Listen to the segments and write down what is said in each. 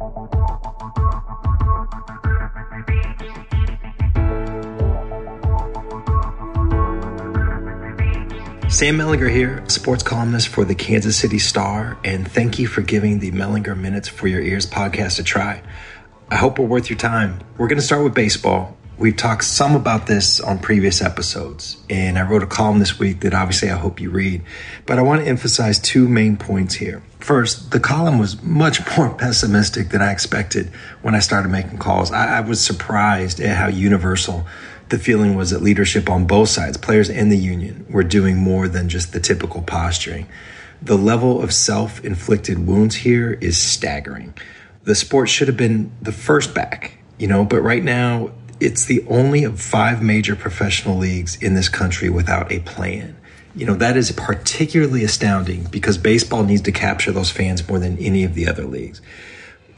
Sam Mellinger here, sports columnist for the Kansas City Star, and thank you for giving the Mellinger Minutes for Your Ears podcast a try. I hope we're worth your time. We're going to start with baseball. We've talked some about this on previous episodes, and I wrote a column this week that obviously I hope you read. But I want to emphasize two main points here. First, the column was much more pessimistic than I expected when I started making calls. I, I was surprised at how universal the feeling was that leadership on both sides, players and the union, were doing more than just the typical posturing. The level of self inflicted wounds here is staggering. The sport should have been the first back, you know, but right now it's the only of five major professional leagues in this country without a plan. You know, that is particularly astounding because baseball needs to capture those fans more than any of the other leagues.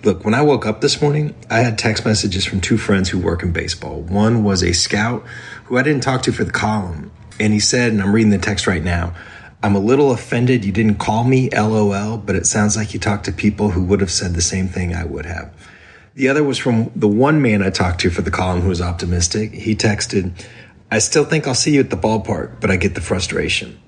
Look, when I woke up this morning, I had text messages from two friends who work in baseball. One was a scout who I didn't talk to for the column. And he said, and I'm reading the text right now, I'm a little offended you didn't call me LOL, but it sounds like you talked to people who would have said the same thing I would have. The other was from the one man I talked to for the column who was optimistic. He texted, I still think I'll see you at the ballpark, but I get the frustration.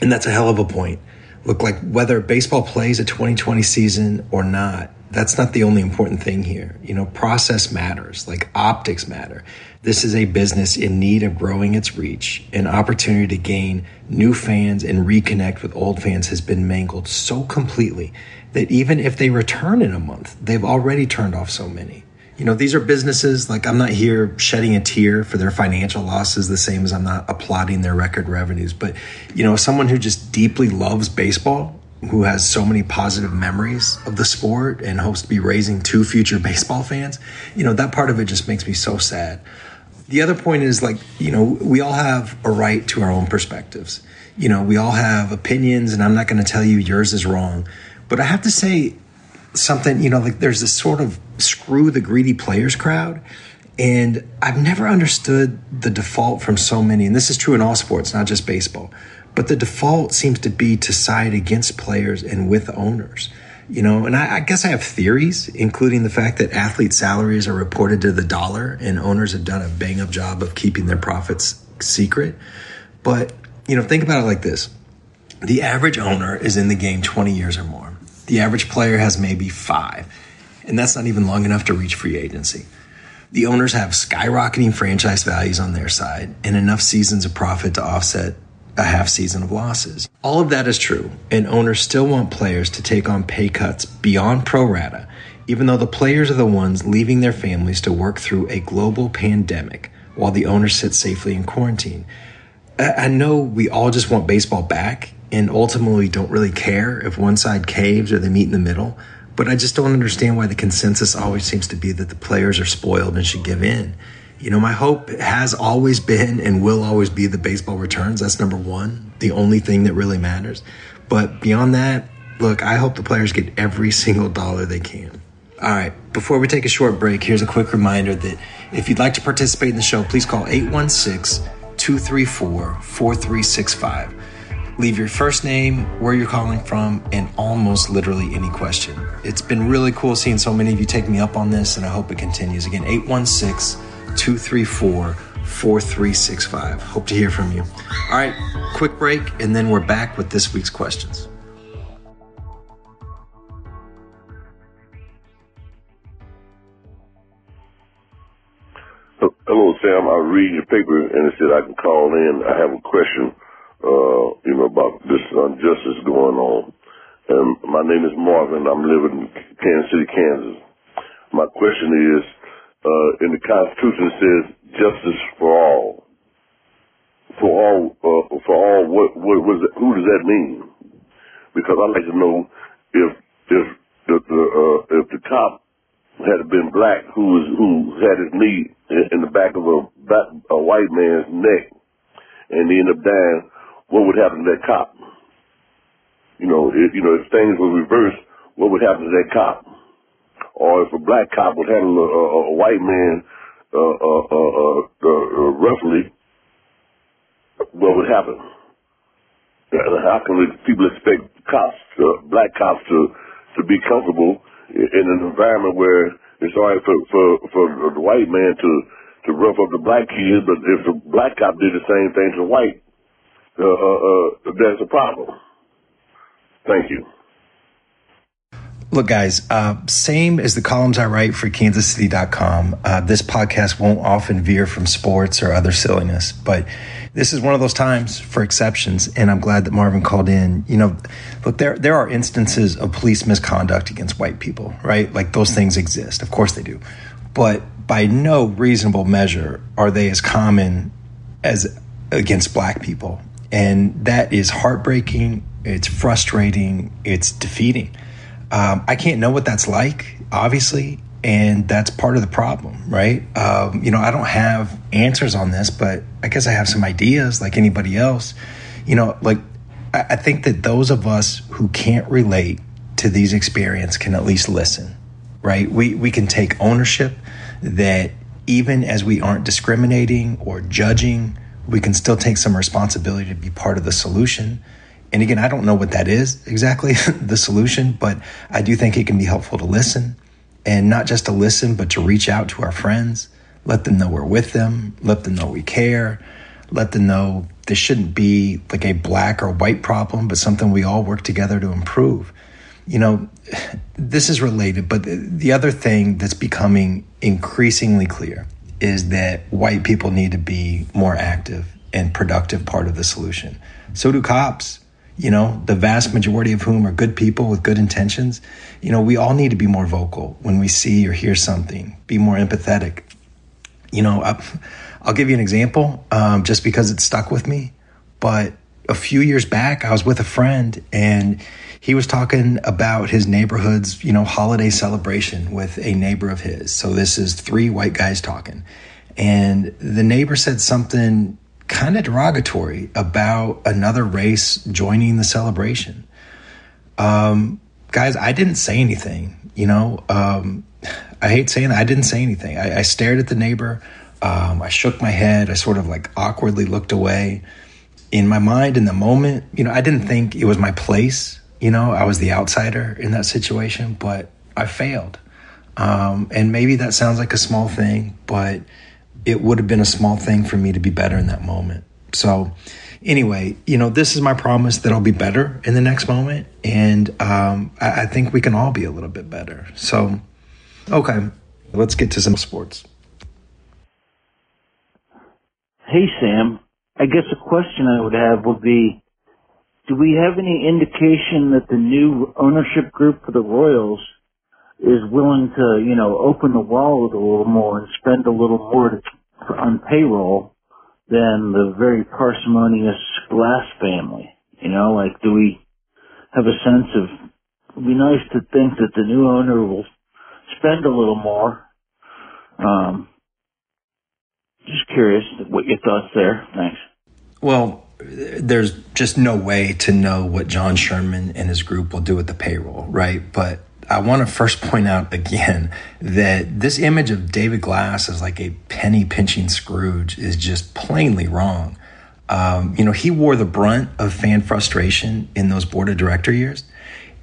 And that's a hell of a point. Look, like whether baseball plays a 2020 season or not, that's not the only important thing here. You know, process matters, like optics matter. This is a business in need of growing its reach. An opportunity to gain new fans and reconnect with old fans has been mangled so completely that even if they return in a month, they've already turned off so many. You know, these are businesses, like I'm not here shedding a tear for their financial losses, the same as I'm not applauding their record revenues. But, you know, someone who just deeply loves baseball who has so many positive memories of the sport and hopes to be raising two future baseball fans, you know, that part of it just makes me so sad. The other point is like, you know, we all have a right to our own perspectives. You know, we all have opinions, and I'm not going to tell you yours is wrong. But I have to say something, you know, like there's this sort of screw the greedy players crowd. And I've never understood the default from so many, and this is true in all sports, not just baseball but the default seems to be to side against players and with owners. You know, and I, I, guess I have theories, including the fact that athlete salaries are reported to the dollar and owners have done a bang up job of keeping their profits secret. But, you know, think about it like this the average owner is in the game 20 years or more, the average player has maybe five, and that's not even long enough to reach free agency. The owners have skyrocketing franchise values on their side and enough seasons of profit to offset a half season of losses. All of that is true, and owners still want players to take on pay cuts beyond pro rata, even though the players are the ones leaving their families to work through a global pandemic while the owners sit safely in quarantine. I know we all just want baseball back and ultimately don't really care if one side caves or they meet in the middle, but I just don't understand why the consensus always seems to be that the players are spoiled and should give in. You know, my hope has always been and will always be the baseball returns. That's number one, the only thing that really matters. But beyond that, look, I hope the players get every single dollar they can. All right, before we take a short break, here's a quick reminder that if you'd like to participate in the show, please call 816 234 4365. Leave your first name, where you're calling from, and almost literally any question. It's been really cool seeing so many of you take me up on this, and I hope it continues. Again, 816 234 4365. Hope to hear from you. All right, quick break, and then we're back with this week's questions. Hello, Sam. I was reading your paper and it said I can call in. I have a question, uh, you know, about this injustice going on. And my name is Marvin. I'm living in Kansas City, Kansas. My question is, uh, in the Constitution it says justice for all. For all, uh, for all, what, what, that, who does that mean? Because I'd like to know if, if the, the uh, if the cop had been black who was, who had his knee in, in the back of a, a white man's neck and he ended up dying, what would happen to that cop? You know, if, you know, if things were reversed, what would happen to that cop? or if a black cop would handle a, a, a white man uh, uh, uh, uh, roughly, what would happen? How can people expect cops, black cops, to to be comfortable in an environment where it's all right for, for, for the white man to, to rough up the black kid, but if the black cop did the same thing to white, uh, uh, uh, there's a problem. Thank you. Look, guys, uh, same as the columns I write for kansascity.com, uh, this podcast won't often veer from sports or other silliness, but this is one of those times for exceptions, and I'm glad that Marvin called in. You know, look, there there are instances of police misconduct against white people, right? Like those things exist, of course they do, but by no reasonable measure are they as common as against black people, and that is heartbreaking. It's frustrating. It's defeating. Um, I can't know what that's like, obviously, and that's part of the problem, right? Um, you know, I don't have answers on this, but I guess I have some ideas, like anybody else. You know, like I, I think that those of us who can't relate to these experiences can at least listen, right? We we can take ownership that even as we aren't discriminating or judging, we can still take some responsibility to be part of the solution and again, I don't know what that is exactly, the solution, but I do think it can be helpful to listen and not just to listen, but to reach out to our friends, let them know we're with them, let them know we care, let them know this shouldn't be like a black or white problem, but something we all work together to improve. You know, this is related, but the other thing that's becoming increasingly clear is that white people need to be more active and productive part of the solution. So do cops you know, the vast majority of whom are good people with good intentions. You know, we all need to be more vocal when we see or hear something, be more empathetic. You know, I'll give you an example um, just because it stuck with me. But a few years back, I was with a friend and he was talking about his neighborhood's, you know, holiday celebration with a neighbor of his. So this is three white guys talking. And the neighbor said something kind of derogatory about another race joining the celebration. Um, guys, I didn't say anything. You know, um, I hate saying that. I didn't say anything. I, I stared at the neighbor. Um, I shook my head. I sort of like awkwardly looked away. In my mind, in the moment, you know, I didn't think it was my place. You know, I was the outsider in that situation, but I failed. Um, and maybe that sounds like a small thing, but it would have been a small thing for me to be better in that moment. So, anyway, you know, this is my promise that I'll be better in the next moment. And um, I, I think we can all be a little bit better. So, okay, let's get to some sports. Hey, Sam. I guess a question I would have would be Do we have any indication that the new ownership group for the Royals is willing to, you know, open the wallet a little more and spend a little more to on payroll than the very parsimonious Glass family. You know, like do we have a sense of it'd be nice to think that the new owner will spend a little more. Um, just curious what your thoughts there. Thanks. Well, there's just no way to know what John Sherman and his group will do with the payroll, right? But I want to first point out again that this image of David Glass as like a penny pinching Scrooge is just plainly wrong. Um, you know, he wore the brunt of fan frustration in those board of director years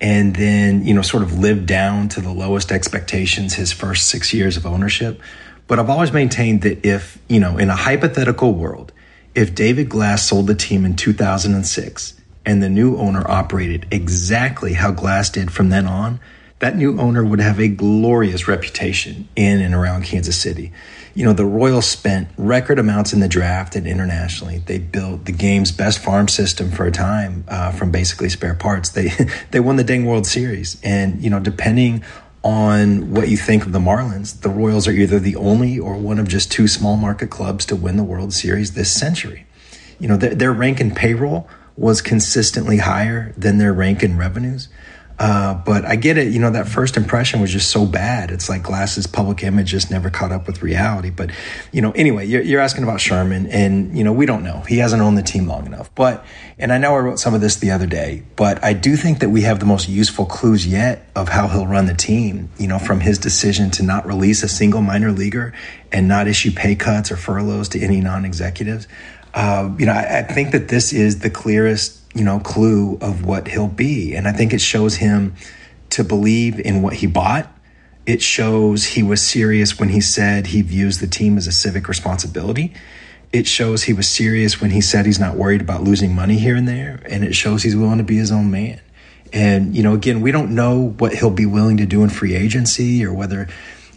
and then, you know, sort of lived down to the lowest expectations his first six years of ownership. But I've always maintained that if, you know, in a hypothetical world, if David Glass sold the team in 2006 and the new owner operated exactly how Glass did from then on, that new owner would have a glorious reputation in and around Kansas City. You know, the Royals spent record amounts in the draft and internationally. They built the game's best farm system for a time uh, from basically spare parts. They they won the dang World Series, and you know, depending on what you think of the Marlins, the Royals are either the only or one of just two small market clubs to win the World Series this century. You know, their, their rank in payroll was consistently higher than their rank in revenues. Uh, but I get it. You know, that first impression was just so bad. It's like Glass's public image just never caught up with reality. But, you know, anyway, you're, you're, asking about Sherman, and, you know, we don't know. He hasn't owned the team long enough. But, and I know I wrote some of this the other day, but I do think that we have the most useful clues yet of how he'll run the team, you know, from his decision to not release a single minor leaguer and not issue pay cuts or furloughs to any non executives. Uh, you know, I, I think that this is the clearest you know, clue of what he'll be. And I think it shows him to believe in what he bought. It shows he was serious when he said he views the team as a civic responsibility. It shows he was serious when he said he's not worried about losing money here and there. And it shows he's willing to be his own man. And, you know, again, we don't know what he'll be willing to do in free agency or whether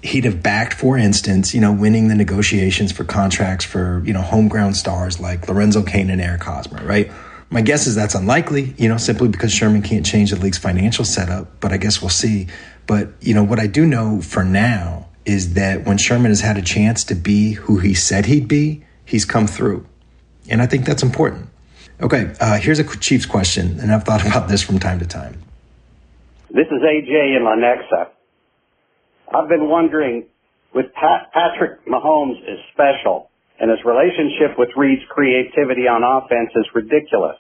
he'd have backed, for instance, you know, winning the negotiations for contracts for, you know, homegrown stars like Lorenzo Cain and Eric Hosmer, right? My guess is that's unlikely, you know, simply because Sherman can't change the league's financial setup, but I guess we'll see. But, you know, what I do know for now is that when Sherman has had a chance to be who he said he'd be, he's come through. And I think that's important. Okay, uh, here's a Chiefs question, and I've thought about this from time to time. This is AJ in Lenexa. I've been wondering, with Pat, Patrick Mahomes is special, and his relationship with Reid's creativity on offense is ridiculous.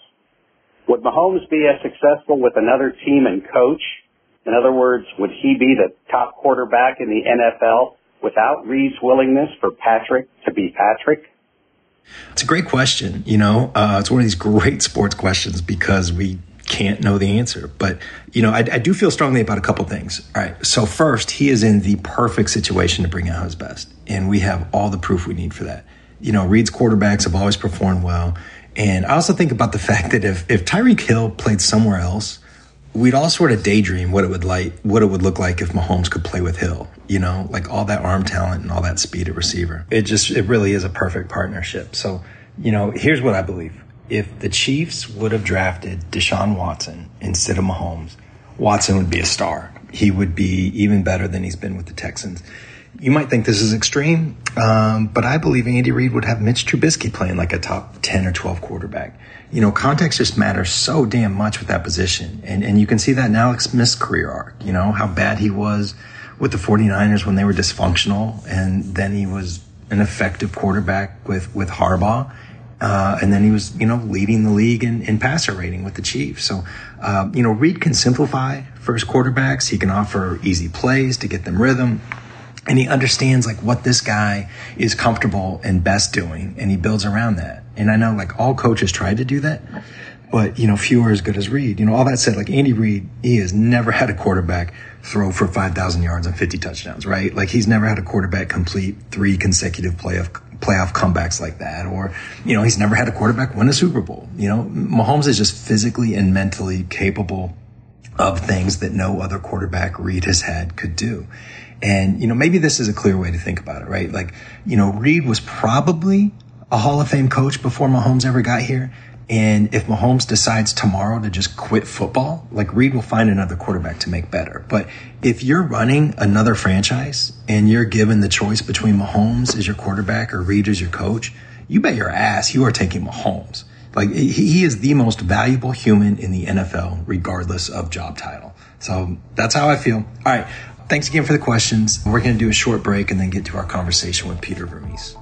Would Mahomes be as successful with another team and coach? In other words, would he be the top quarterback in the NFL without Reid's willingness for Patrick to be Patrick? It's a great question. You know, uh, it's one of these great sports questions because we can't know the answer. But, you know, I, I, do feel strongly about a couple things. All right. So, first, he is in the perfect situation to bring out his best. And we have all the proof we need for that. You know, Reid's quarterbacks have always performed well. And I also think about the fact that if, if Tyreek Hill played somewhere else, we'd all sort of daydream what it would like, what it would look like if Mahomes could play with Hill. You know, like all that arm talent and all that speed at receiver. It just, it really is a perfect partnership. So, you know, here's what I believe. If the Chiefs would have drafted Deshaun Watson instead of Mahomes, Watson would be a star. He would be even better than he's been with the Texans. You might think this is extreme, um, but I believe Andy Reid would have Mitch Trubisky playing like a top 10 or 12 quarterback you know, context just matters so damn much with that position. And, and you can see that in Alex Smith's career arc, you know, how bad he was with the 49ers when they were dysfunctional. And then he was an effective quarterback with, with Harbaugh. Uh, and then he was, you know, leading the league in, in passer rating with the Chiefs. So, uh, you know, Reid can simplify first quarterbacks. He can offer easy plays to get them rhythm and he understands like what this guy is comfortable and best doing and he builds around that. And i know like all coaches try to do that but you know few are as good as reid. You know all that said like andy reid he has never had a quarterback throw for 5000 yards and 50 touchdowns right? Like he's never had a quarterback complete three consecutive playoff playoff comebacks like that or you know he's never had a quarterback win a super bowl. You know mahomes is just physically and mentally capable of things that no other quarterback reid has had could do and, you know, maybe this is a clear way to think about it, right? Like, you know, Reid was probably a Hall of Fame coach before Mahomes ever got here. And if Mahomes decides tomorrow to just quit football, like Reid will find another quarterback to make better. But if you're running another franchise and you're given the choice between Mahomes as your quarterback or Reid as your coach, you bet your ass you are taking Mahomes. Like he is the most valuable human in the NFL, regardless of job title. So that's how I feel. All right. Thanks again for the questions. We're going to do a short break and then get to our conversation with Peter Vermes.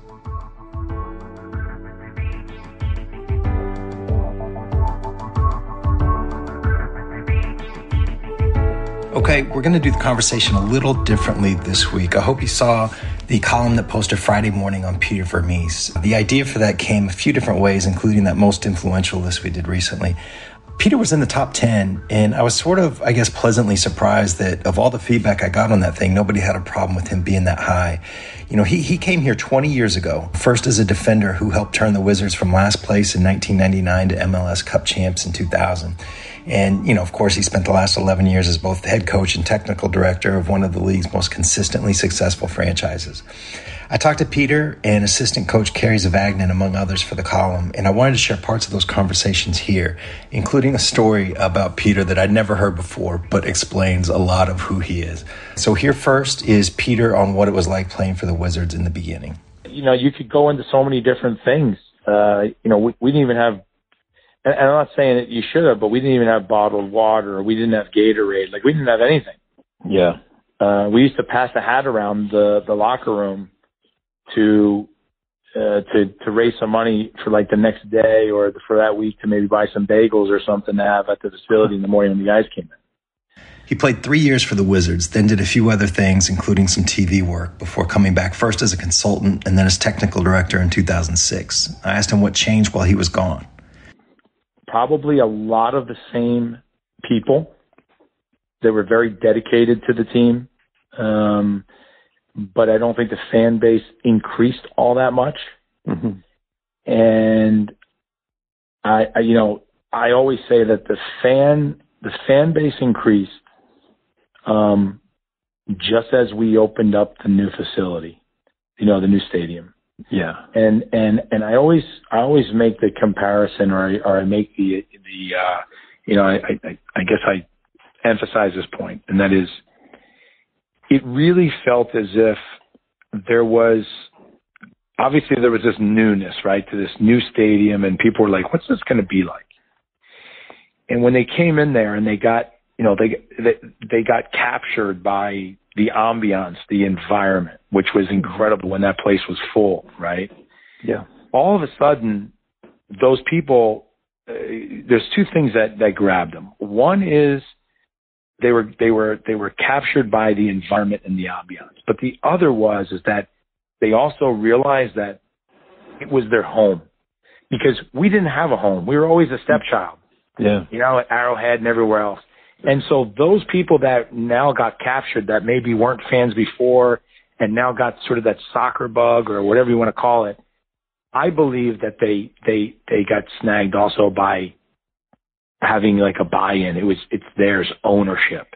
Okay, we're going to do the conversation a little differently this week. I hope you saw the column that posted Friday morning on Peter Vermes. The idea for that came a few different ways, including that most influential list we did recently. Peter was in the top 10, and I was sort of, I guess, pleasantly surprised that of all the feedback I got on that thing, nobody had a problem with him being that high. You know, he, he came here 20 years ago, first as a defender who helped turn the Wizards from last place in 1999 to MLS Cup champs in 2000. And, you know, of course, he spent the last 11 years as both head coach and technical director of one of the league's most consistently successful franchises. I talked to Peter and assistant coach Kerry Zavagnin, among others, for the column, and I wanted to share parts of those conversations here, including a story about Peter that I'd never heard before, but explains a lot of who he is. So here first is Peter on what it was like playing for the Wizards in the beginning. You know, you could go into so many different things. Uh, you know, we, we didn't even have and I'm not saying that you should have, but we didn't even have bottled water or we didn't have Gatorade. Like we didn't have anything. Yeah. Uh, we used to pass a hat around the, the locker room to uh, to to raise some money for like the next day or for that week to maybe buy some bagels or something to have at the facility in the morning when the guys came in. He played three years for the Wizards, then did a few other things, including some TV work, before coming back first as a consultant and then as technical director in 2006. I asked him what changed while he was gone. Probably a lot of the same people they were very dedicated to the team. Um, but I don't think the fan base increased all that much. Mm-hmm. And I, I, you know, I always say that the fan, the fan base increased, um, just as we opened up the new facility, you know, the new stadium. Yeah. And, and, and I always, I always make the comparison or I, or I make the, the, uh, you know, I, I, I guess I emphasize this point and that is it really felt as if there was obviously there was this newness, right, to this new stadium, and people were like, "What's this going to be like?" And when they came in there and they got, you know, they they, they got captured by the ambiance, the environment, which was incredible when that place was full, right? Yeah. All of a sudden, those people, uh, there's two things that that grabbed them. One is they were they were they were captured by the environment and the ambiance. But the other was is that they also realized that it was their home because we didn't have a home. We were always a stepchild. Yeah. You know, at Arrowhead and everywhere else. And so those people that now got captured that maybe weren't fans before and now got sort of that soccer bug or whatever you want to call it, I believe that they they they got snagged also by having like a buy-in. It was it's theirs ownership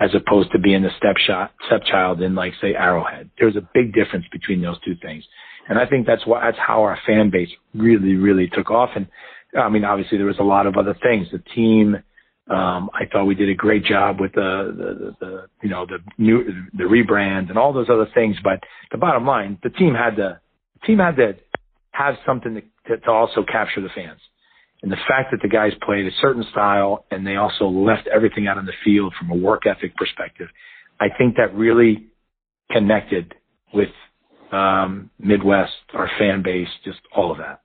as opposed to being the stepshot stepchild in like say Arrowhead. There's a big difference between those two things. And I think that's why that's how our fan base really, really took off. And I mean, obviously there was a lot of other things. The team, um, I thought we did a great job with the, the, the, you know, the new, the rebrand and all those other things. But the bottom line, the team had to, the team had to have something to, to, to also capture the fans. And the fact that the guys played a certain style and they also left everything out on the field from a work ethic perspective, I think that really connected with um, Midwest, our fan base, just all of that.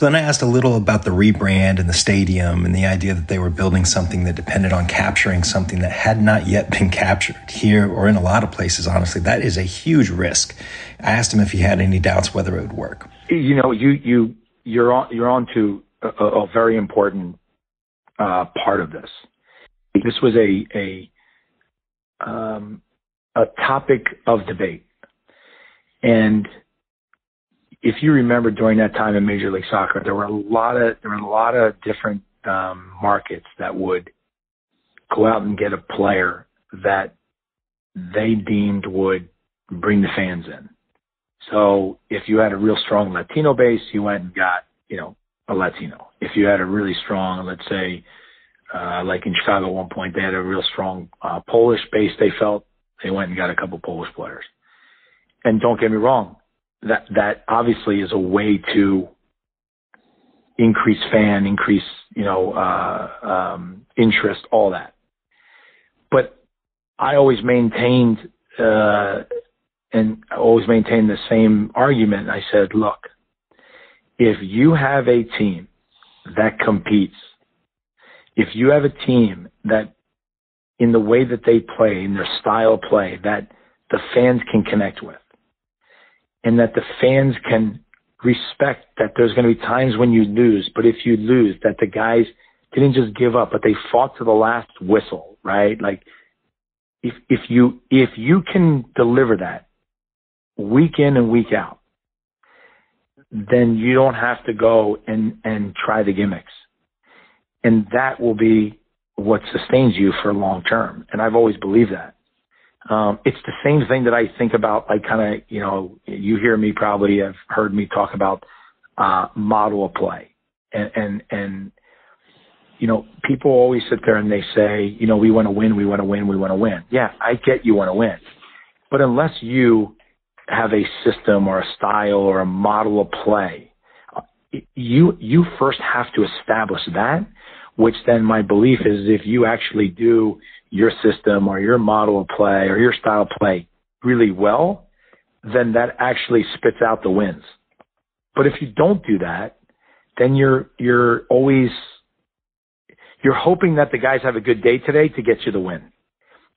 So then I asked a little about the rebrand and the stadium and the idea that they were building something that depended on capturing something that had not yet been captured here or in a lot of places. Honestly, that is a huge risk. I asked him if he had any doubts whether it would work. You know, you you you're on you're on to a, a very important uh, part of this. This was a a um, a topic of debate, and if you remember during that time in Major League Soccer, there were a lot of there were a lot of different um, markets that would go out and get a player that they deemed would bring the fans in. So if you had a real strong Latino base, you went and got you know a Latino. If you had a really strong, let's say, uh, like in Chicago at one point, they had a real strong uh, Polish base. They felt they went and got a couple Polish players. And don't get me wrong, that that obviously is a way to increase fan, increase you know uh, um, interest, all that. But I always maintained uh, and always maintained the same argument. I said, look, if you have a team that competes, if you have a team that in the way that they play, in their style play, that the fans can connect with, and that the fans can respect that there's going to be times when you lose, but if you lose, that the guys didn't just give up, but they fought to the last whistle, right? Like if if you if you can deliver that week in and week out, then you don't have to go and and try the gimmicks, and that will be what sustains you for long term. And I've always believed that. Um, it's the same thing that I think about, like kind of, you know, you hear me probably have heard me talk about, uh, model of play and, and, and, you know, people always sit there and they say, you know, we want to win, we want to win, we want to win. Yeah, I get you want to win. But unless you have a system or a style or a model of play, you, you first have to establish that, which then my belief is if you actually do your system or your model of play or your style of play really well, then that actually spits out the wins. But if you don't do that, then you're, you're always, you're hoping that the guys have a good day today to get you the win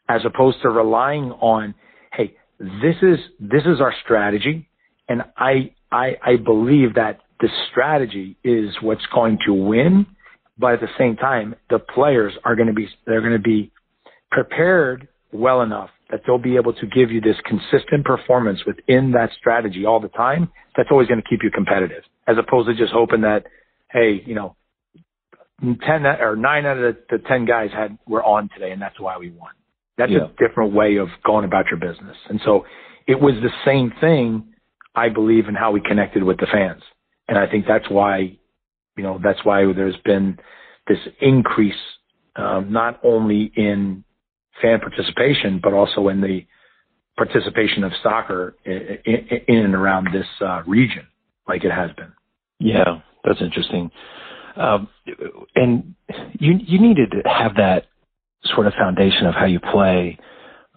as opposed to relying on, Hey, this is, this is our strategy. And I, I, I believe that the strategy is what's going to win. But at the same time, the players are going to be, they're going to be prepared well enough that they'll be able to give you this consistent performance within that strategy all the time, that's always going to keep you competitive as opposed to just hoping that, hey, you know, 10 or nine out of the, the 10 guys had, were on today and that's why we won. That's yeah. a different way of going about your business. And so it was the same thing, I believe, in how we connected with the fans. And I think that's why, you know, that's why there's been this increase, um, not only in fan participation, but also in the participation of soccer in, in, and around this uh, region, like it has been. Yeah, that's interesting. Um, and you you needed to have that sort of foundation of how you play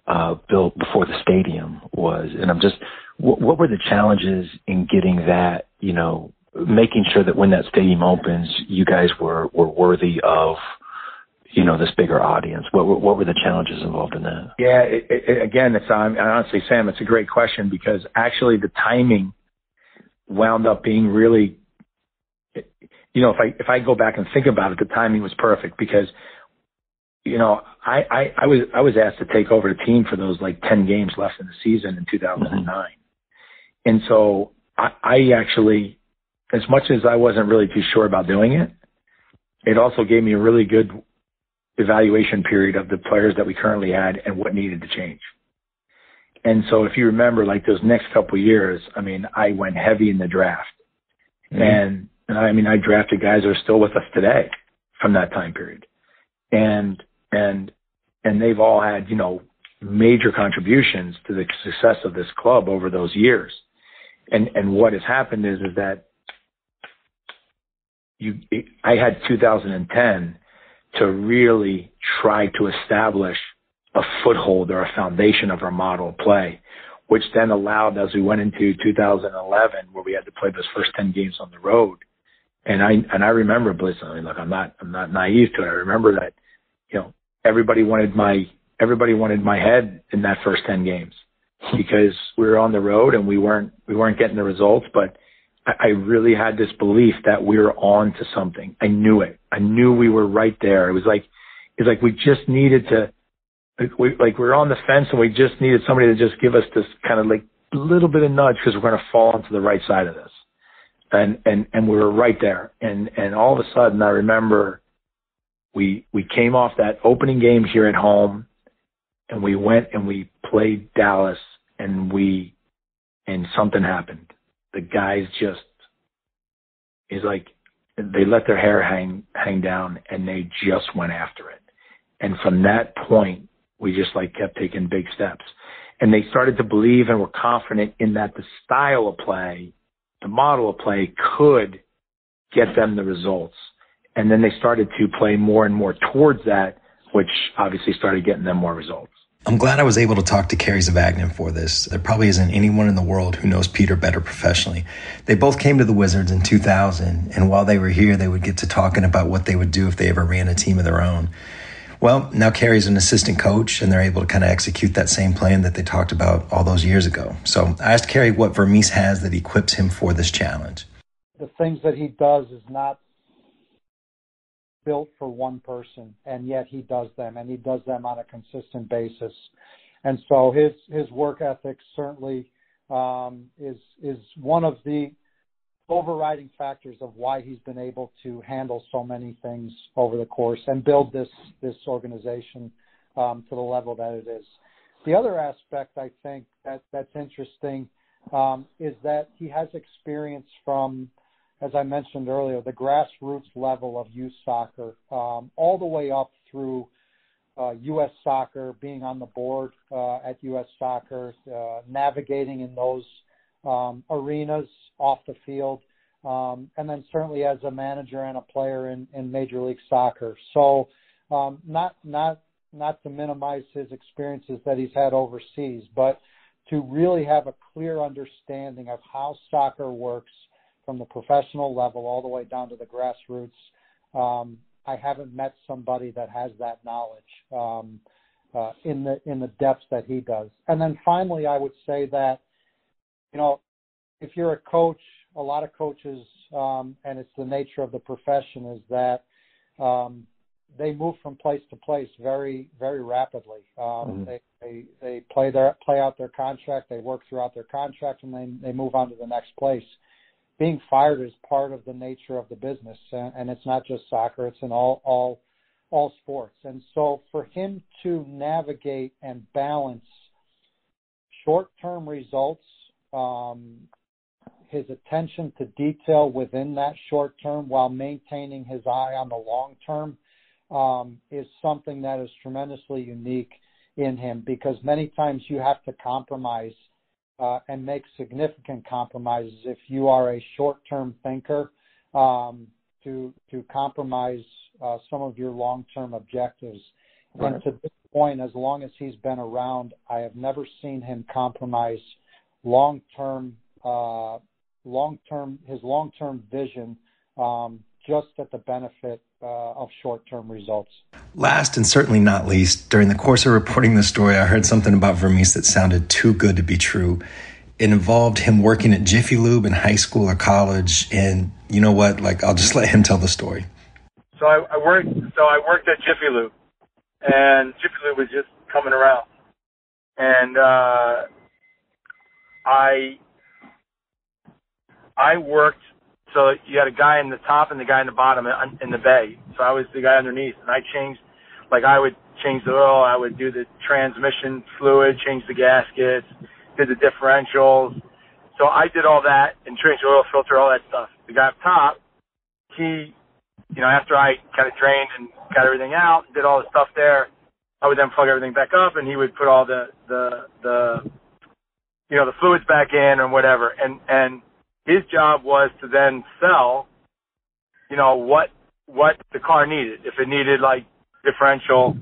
uh, built before the stadium was. And I'm just, what, what were the challenges in getting that? You know, making sure that when that stadium opens, you guys were were worthy of you know this bigger audience? What were, what were the challenges involved in that? Yeah, it, it, again, it's um, honestly, Sam, it's a great question because actually the timing wound up being really, you know, if I if I go back and think about it, the timing was perfect because, you know, I I, I was I was asked to take over the team for those like ten games left in the season in 2009, mm-hmm. and so I, I actually, as much as I wasn't really too sure about doing it, it also gave me a really good evaluation period of the players that we currently had and what needed to change. And so if you remember, like those next couple of years, I mean, I went heavy in the draft. Mm-hmm. And, and I mean, I drafted guys that are still with us today from that time period. And, and, and they've all had, you know, major contributions to the success of this club over those years. And, and what has happened is, is that you, I had 2010 to really try to establish a foothold or a foundation of our model play, which then allowed as we went into 2011 where we had to play those first 10 games on the road. And I, and I remember Blitz, I mean, look, I'm not, I'm not naive to it. I remember that, you know, everybody wanted my, everybody wanted my head in that first 10 games because we were on the road and we weren't, we weren't getting the results, but I really had this belief that we were on to something. I knew it. I knew we were right there. It was like, it's like we just needed to, we, like we were on the fence and we just needed somebody to just give us this kind of like little bit of nudge because we're going to fall onto the right side of this. And, and, and we were right there. And, and all of a sudden I remember we, we came off that opening game here at home and we went and we played Dallas and we, and something happened the guys just is like they let their hair hang hang down and they just went after it. And from that point, we just like kept taking big steps. And they started to believe and were confident in that the style of play, the model of play could get them the results. And then they started to play more and more towards that, which obviously started getting them more results. I'm glad I was able to talk to Kerry Zavagnin for this. There probably isn't anyone in the world who knows Peter better professionally. They both came to the Wizards in 2000, and while they were here, they would get to talking about what they would do if they ever ran a team of their own. Well, now Kerry's an assistant coach, and they're able to kind of execute that same plan that they talked about all those years ago. So I asked Kerry what Vermes has that equips him for this challenge. The things that he does is not built for one person, and yet he does them, and he does them on a consistent basis. And so his his work ethic certainly um, is is one of the overriding factors of why he's been able to handle so many things over the course and build this this organization um, to the level that it is. The other aspect I think that that's interesting um, is that he has experience from as I mentioned earlier, the grassroots level of youth soccer, um, all the way up through uh, U.S. soccer, being on the board uh, at U.S. soccer, uh, navigating in those um, arenas off the field, um, and then certainly as a manager and a player in, Major League Soccer. So, not not not to minimize his experiences that he's had overseas, but to really have a clear understanding of how soccer works from the professional level all the way down to the grassroots. Um, I haven't met somebody that has that knowledge um, uh, in the in the depths that he does. And then finally, I would say that you know if you're a coach, a lot of coaches, um, and it's the nature of the profession, is that um, they move from place to place very very rapidly. Um, Mm-hmm. They they they play their play out their contract, they work throughout their contract, and then they move on to the next place. Being fired is part of the nature of the business, and, it's not just soccer; it's in all all all sports. And so, for him to navigate and balance short-term results, um, his attention to detail within that short term while maintaining his eye on the long term um, is something that is tremendously unique in him because many times you have to compromise uh, and make significant compromises if you are a short term thinker um, to to compromise uh, some of your long term objectives. Right. And to this point, as long as he's been around, I have never seen him compromise long term uh, long term his long term vision um, just at the benefit of short term results. Last and certainly not least, during the course of reporting the story, I heard something about Vermes that sounded too good to be true. It involved him working at Jiffy Lube in high school or college, and you know what? Like, I'll just let him tell the story. So I, I worked. So I worked at Jiffy Lube, and Jiffy Lube was just coming around, and uh, I I worked. So you had a guy in the top and the guy in the bottom uh, in- in the bay. So I was the guy underneath, and I changed. Like I would change the oil, I would do the transmission fluid, change the gaskets, did the differentials. So I did all that and changed the oil filter, all that stuff. The guy up top, he, you know, after I kind of drained and got everything out, and did all the stuff there, I would then plug everything back up, and he would put all the the the, you know, the fluids back in and whatever. And and his job was to then sell, you know, what what the car needed. If it needed like differential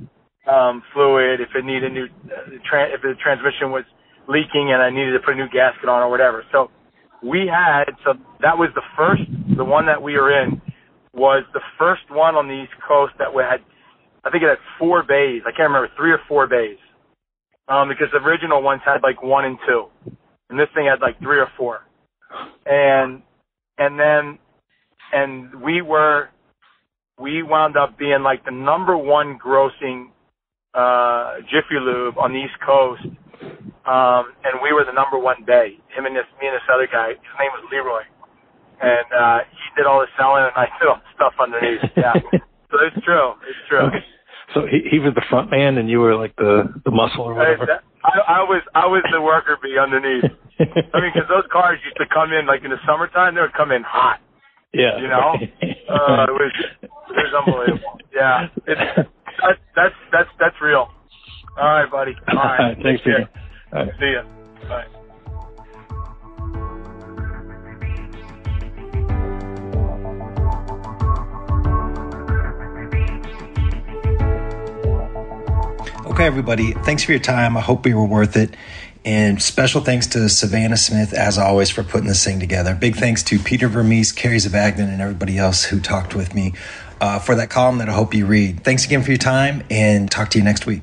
um, fluid, if it needed new, uh, tra- if the transmission was leaking and I needed to put a new gasket on or whatever. So we had so that was the first, the one that we were in was the first one on the East Coast that we had. I think it had four bays. I can't remember three or four bays, um, because the original ones had like one and two, and this thing had like three or four and and then and we were we wound up being like the number one grossing uh Jiffy Lube on the East Coast. Um and we were the number one bay. Him and this me and this other guy, his name was Leroy. And uh he did all the selling and I did all the stuff underneath. Yeah. so it's true. It's true. Okay. So he, he was the front man, and you were like the the muscle or whatever. I, I was I was the worker bee underneath. I mean, because those cars used to come in like in the summertime, they would come in hot. yeah. You know, uh, it was it was unbelievable. Yeah, it's that's that's that's that's real. All right, buddy. All All right, right, thanks. Peter. All right. See ya. Bye. Everybody, thanks for your time. I hope we were worth it. And special thanks to Savannah Smith, as always, for putting this thing together. Big thanks to Peter Vermes, Kerry Zavagnin, and everybody else who talked with me uh, for that column that I hope you read. Thanks again for your time, and talk to you next week.